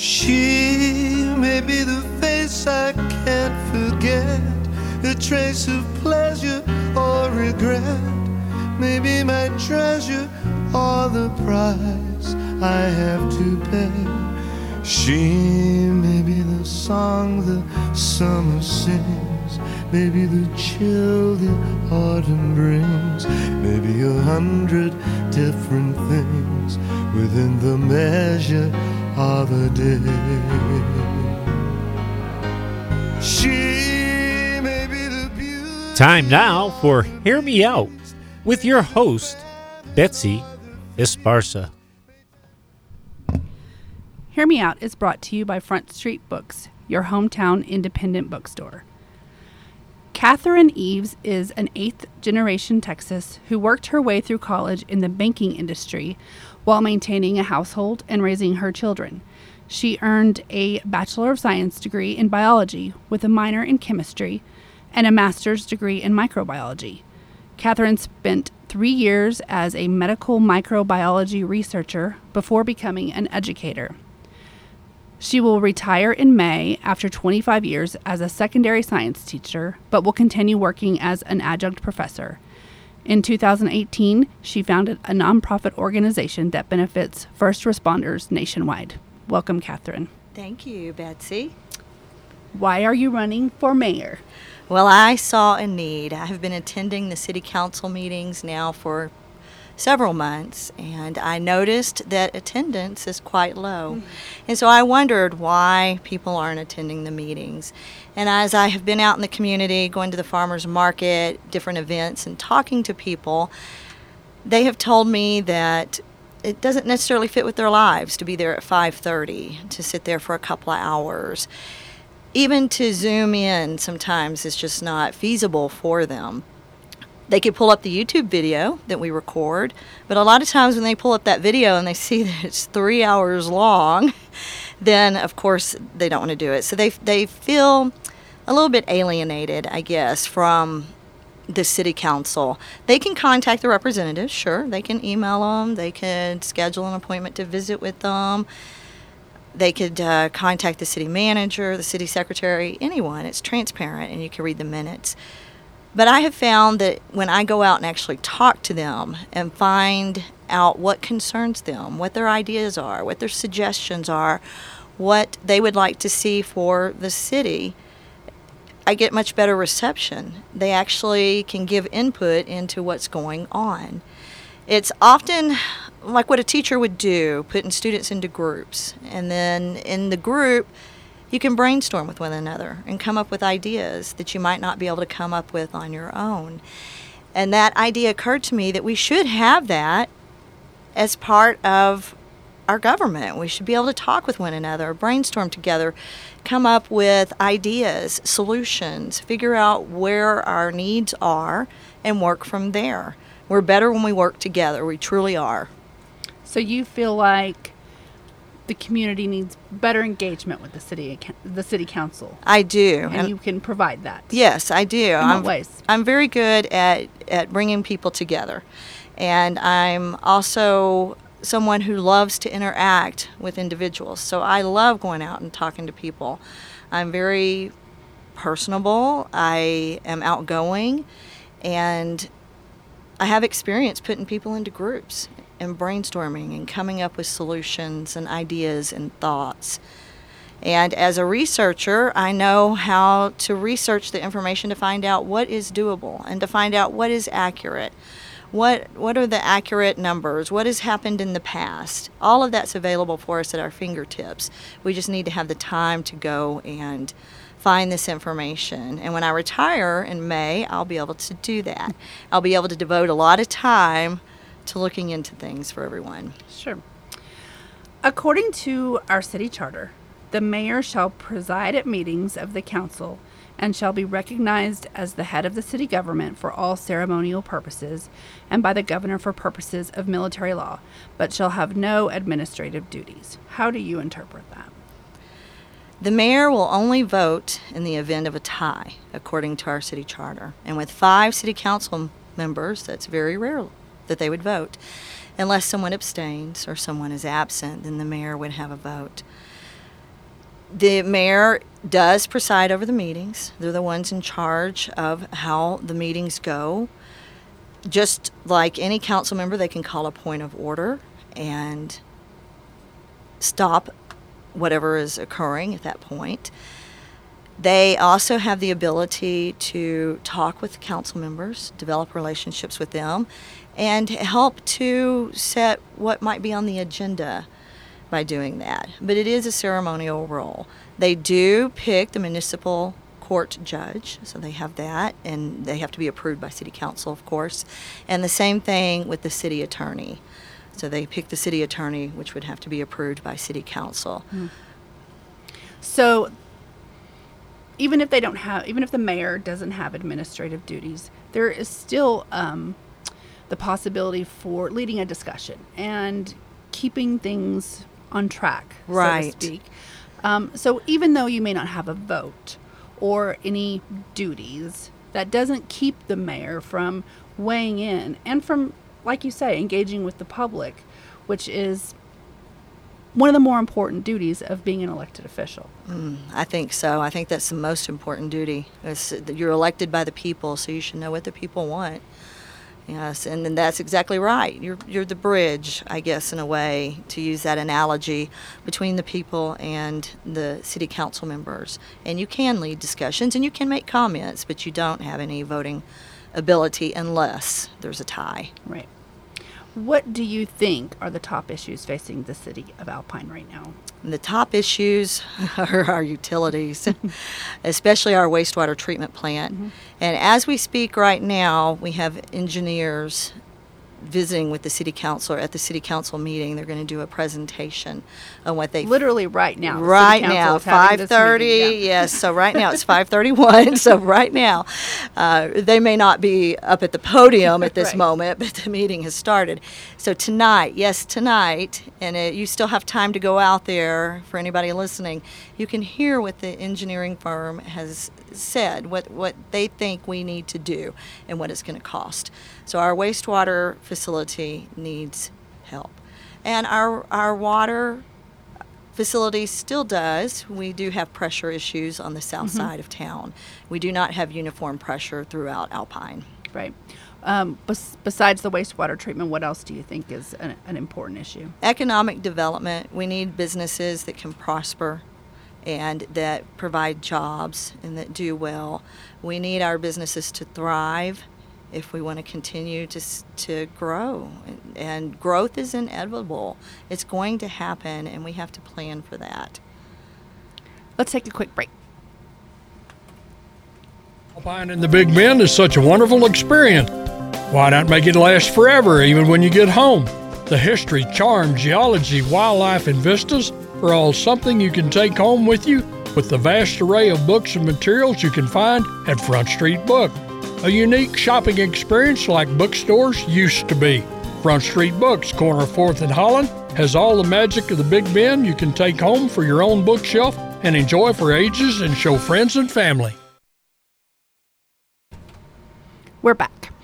She may be the face I can't forget, a trace of pleasure or regret, maybe my treasure or the price I have to pay. She may be the song the summer sings, maybe the chill the autumn brings, maybe a hundred different things within the measure of day. She may be the beauty. Time now for Hear Me Out with your host, Betsy Esparza. Hear Me Out is brought to you by Front Street Books, your hometown independent bookstore. Catherine Eaves is an eighth generation Texas who worked her way through college in the banking industry while maintaining a household and raising her children. She earned a Bachelor of Science degree in biology with a minor in chemistry and a master's degree in microbiology. Catherine spent three years as a medical microbiology researcher before becoming an educator. She will retire in May after 25 years as a secondary science teacher, but will continue working as an adjunct professor. In 2018, she founded a nonprofit organization that benefits first responders nationwide. Welcome, Catherine. Thank you, Betsy. Why are you running for mayor? Well, I saw a need. I have been attending the city council meetings now for several months, and I noticed that attendance is quite low. Mm-hmm. And so I wondered why people aren't attending the meetings. And as I have been out in the community, going to the farmers market, different events, and talking to people, they have told me that it doesn't necessarily fit with their lives to be there at 5:30 to sit there for a couple of hours even to zoom in sometimes is just not feasible for them they could pull up the YouTube video that we record, but a lot of times when they pull up that video and they see that it's three hours long, then of course they don't want to do it. So they they feel a little bit alienated, I guess, from the city council. They can contact the representatives, sure. They can email them. They can schedule an appointment to visit with them. They could uh, contact the city manager, the city secretary, anyone. It's transparent, and you can read the minutes. But I have found that when I go out and actually talk to them and find out what concerns them, what their ideas are, what their suggestions are, what they would like to see for the city, I get much better reception. They actually can give input into what's going on. It's often like what a teacher would do, putting students into groups. And then in the group, you can brainstorm with one another and come up with ideas that you might not be able to come up with on your own. And that idea occurred to me that we should have that as part of our government. We should be able to talk with one another, brainstorm together, come up with ideas, solutions, figure out where our needs are, and work from there. We're better when we work together. We truly are. So you feel like the community needs better engagement with the city the city council. I do, and, and you can provide that. Yes, I do. In I'm, ways? I'm very good at at bringing people together, and I'm also someone who loves to interact with individuals. So I love going out and talking to people. I'm very personable. I am outgoing, and I have experience putting people into groups and brainstorming and coming up with solutions and ideas and thoughts. And as a researcher, I know how to research the information to find out what is doable and to find out what is accurate. What, what are the accurate numbers? What has happened in the past? All of that's available for us at our fingertips. We just need to have the time to go and find this information. And when I retire in May, I'll be able to do that. I'll be able to devote a lot of time to looking into things for everyone. Sure. According to our city charter, the mayor shall preside at meetings of the council and shall be recognized as the head of the city government for all ceremonial purposes and by the governor for purposes of military law, but shall have no administrative duties. How do you interpret that? The mayor will only vote in the event of a tie, according to our city charter. And with five city council members, that's very rare that they would vote. Unless someone abstains or someone is absent, then the mayor would have a vote. the mayor does preside over the meetings. They're the ones in charge of how the meetings go. Just like any council member, they can call a point of order and stop whatever is occurring at that point. They also have the ability to talk with council members, develop relationships with them, and help to set what might be on the agenda by doing that. But it is a ceremonial role. They do pick the municipal court judge, so they have that, and they have to be approved by city council, of course. And the same thing with the city attorney. So they pick the city attorney, which would have to be approved by city council. Hmm. So even if they don't have, even if the mayor doesn't have administrative duties, there is still um, the possibility for leading a discussion and keeping things on track, Right. so to speak. Um, so even though you may not have a vote or any duties, that doesn't keep the mayor from weighing in and from, like you say, engaging with the public, which is one of the more important duties of being an elected official. Mm, I think so. I think that's the most important duty. That you're elected by the people, so you should know what the people want. Yes, and then that's exactly right. You're you're the bridge, I guess, in a way, to use that analogy between the people and the city council members. And you can lead discussions and you can make comments, but you don't have any voting ability unless there's a tie. Right. What do you think are the top issues facing the city of Alpine right now? And the top issues are our utilities, especially our wastewater treatment plant. Mm-hmm. And as we speak right now, we have engineers visiting with the city council or at the city council meeting. They're going to do a presentation on what they Literally right now. right now five thirty yeah. yes so right now it's 531 so right now uh, they may not be up at the podium at this Right. moment but the meeting has started so tonight yes tonight and uh you still have time to go out there for anybody listening you can hear what the engineering firm has said what what they think we need to do and what it's going to cost so our wastewater facility needs help and our our water facility still does. We do have pressure issues on the south side of town. We do not have uniform pressure throughout Alpine. Right. Um, bes- besides the wastewater treatment, what else do you think is an, an important issue? Economic development, we need businesses that can prosper and that provide jobs and that do well. We need our businesses to thrive if we want to continue to, to grow. And, and growth is inevitable, it's going to happen, and we have to plan for that. Let's take a quick break. Alpine in the Big Bend is such a wonderful experience. Why not make it last forever, even when you get home? The history, charm, geology, wildlife, and vistas are all something you can take home with you with the vast array of books and materials you can find at Front Street Book. A unique shopping experience like bookstores used to be. Front Street Books, corner 4th and Holland, has all the magic of the Big Bend you can take home for your own bookshelf and enjoy for ages and show friends and family. We're back.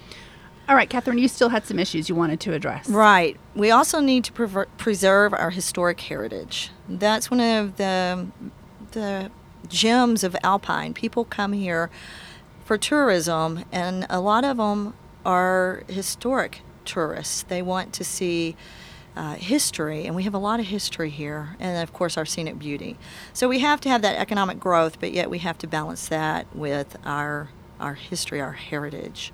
All right, Catherine, you still had some issues you wanted to address. Right. We also need to prever- preserve our historic heritage. That's one of the the gems of Alpine. People come here for tourism, and a lot of them are historic tourists. They want to see uh, history, and we have a lot of history here, and of course, our scenic beauty. So we have to have that economic growth, but yet we have to balance that with our our history, our heritage.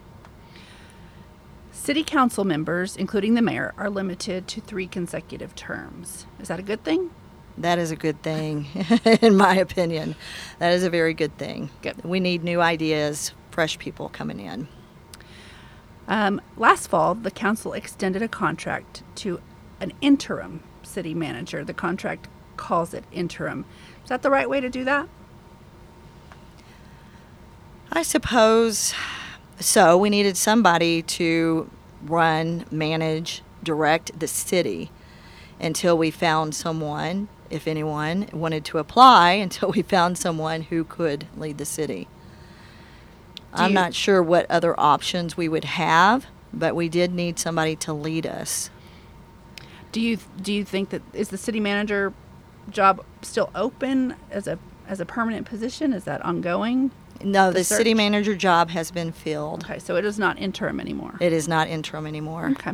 City council members, including the mayor, are limited to three consecutive terms. Is that a good thing? That is a good thing, in my opinion. That is a very good thing. Good. We need new ideas, fresh people coming in. Um, last fall, the council extended a contract to an interim city manager. The contract calls it interim. Is that the right way to do that? I suppose so. We needed somebody to run, manage, direct the city until we found someone, if anyone wanted to apply, until we found someone who could lead the city. Do I'm you- not sure what other options we would have, but we did need somebody to lead us. Do you do you think that is the city manager job still open as a as a permanent position? Is that ongoing? No, The the, city manager job has been filled. Okay, so it is not interim anymore. It is not interim anymore. Okay.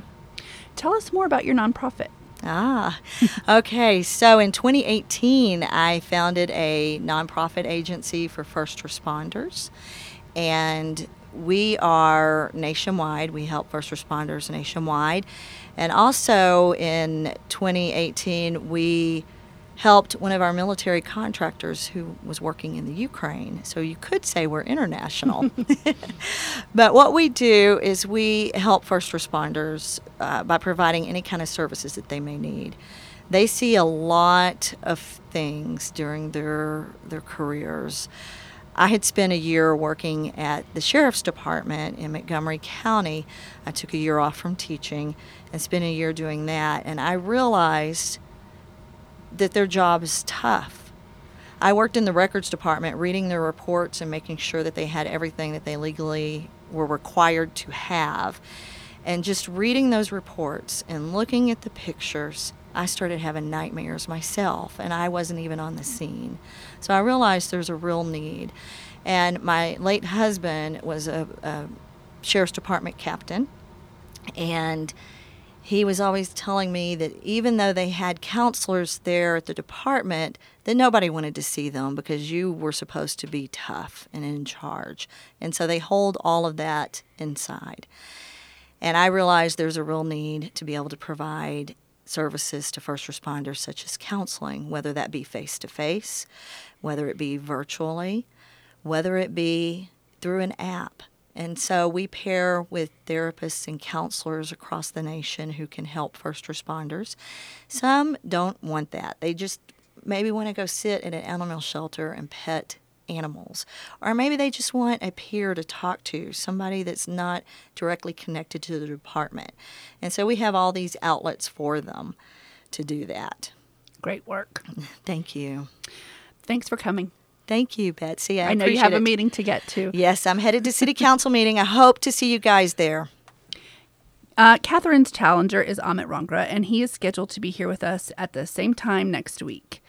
Tell us more about your nonprofit. Ah, okay. So in 2018, I founded a nonprofit agency for first responders, and we are nationwide. We help first responders nationwide, and also in 2018, we helped one of our military contractors who was working in the Ukraine. So you could say we're international. but what we do is we help first responders uh, by providing any kind of services that they may need. They see a lot of things during their their careers. I had spent a year working at the sheriff's department in Montgomery County. I took a year off from teaching and spent a year doing that, and I realized that their job is tough. I worked in the records department reading their reports and making sure that they had everything that they legally were required to have. And just reading those reports and looking at the pictures, I started having nightmares myself, and I wasn't even on the scene. So I realized there's a real need. And my late husband was a, a sheriff's department captain, and he was always telling me that even though they had counselors there at the department, that nobody wanted to see them because you were supposed to be tough and in charge. And so they hold all of that inside. And I realized there's a real need to be able to provide services to first responders, such as counseling, whether that be face to face, whether it be virtually, whether it be through an app. And so we pair with therapists and counselors across the nation who can help first responders. Some don't want that. They just maybe want to go sit at an animal shelter and pet animals. Or maybe they just want a peer to talk to, somebody that's not directly connected to the department. And so we have all these outlets for them to do that. Great work. Thank you. Thanks for coming. Thank you, Betsy. I, I, know you have a meeting to get to. Yes, I'm headed to city council meeting. I hope to see you guys there. Uh, Catherine's challenger is Amit Rangra, and he is scheduled to be here with us at the same time next week.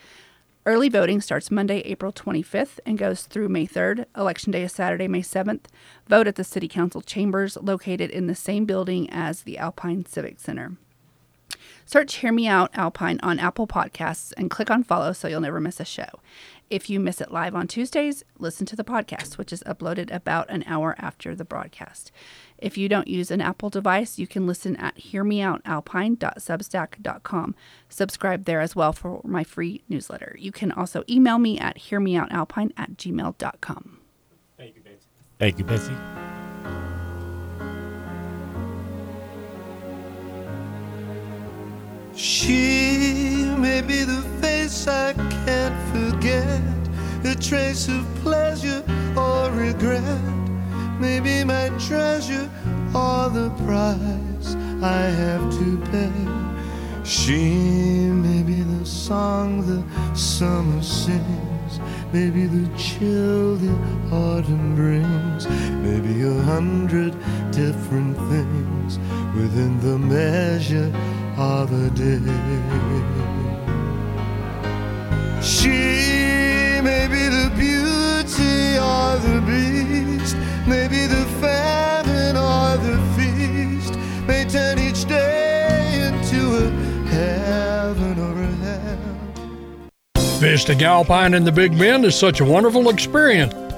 Early voting starts Monday, April 25th and goes through May 3rd. Election day is Saturday, May 7th. Vote at the City Council chambers located in the same building as the Alpine Civic Center. Search Hear Me Out Alpine on Apple Podcasts and click on follow so you'll never miss a show. If you miss it live on Tuesdays, listen to the podcast, which is uploaded about an hour after the broadcast. If you don't use an Apple device, you can listen at hearmeoutalpine.substack.com. Subscribe there as well for my free newsletter. You can also email me at hearmeoutalpine at gmail.com. Thank you, Betsy. Thank you, Betsy. She may be the face I can't forget, a trace of pleasure or regret. Maybe my treasure or the price I have to pay. She may be the song the summer sings, maybe the chill the autumn brings, maybe a hundred different things within the measure a day. She may be the beauty or the beast, the famine or the feast, may turn each day into a heaven or a hell. Visiting Alpine and the Big Bend is such a wonderful experience.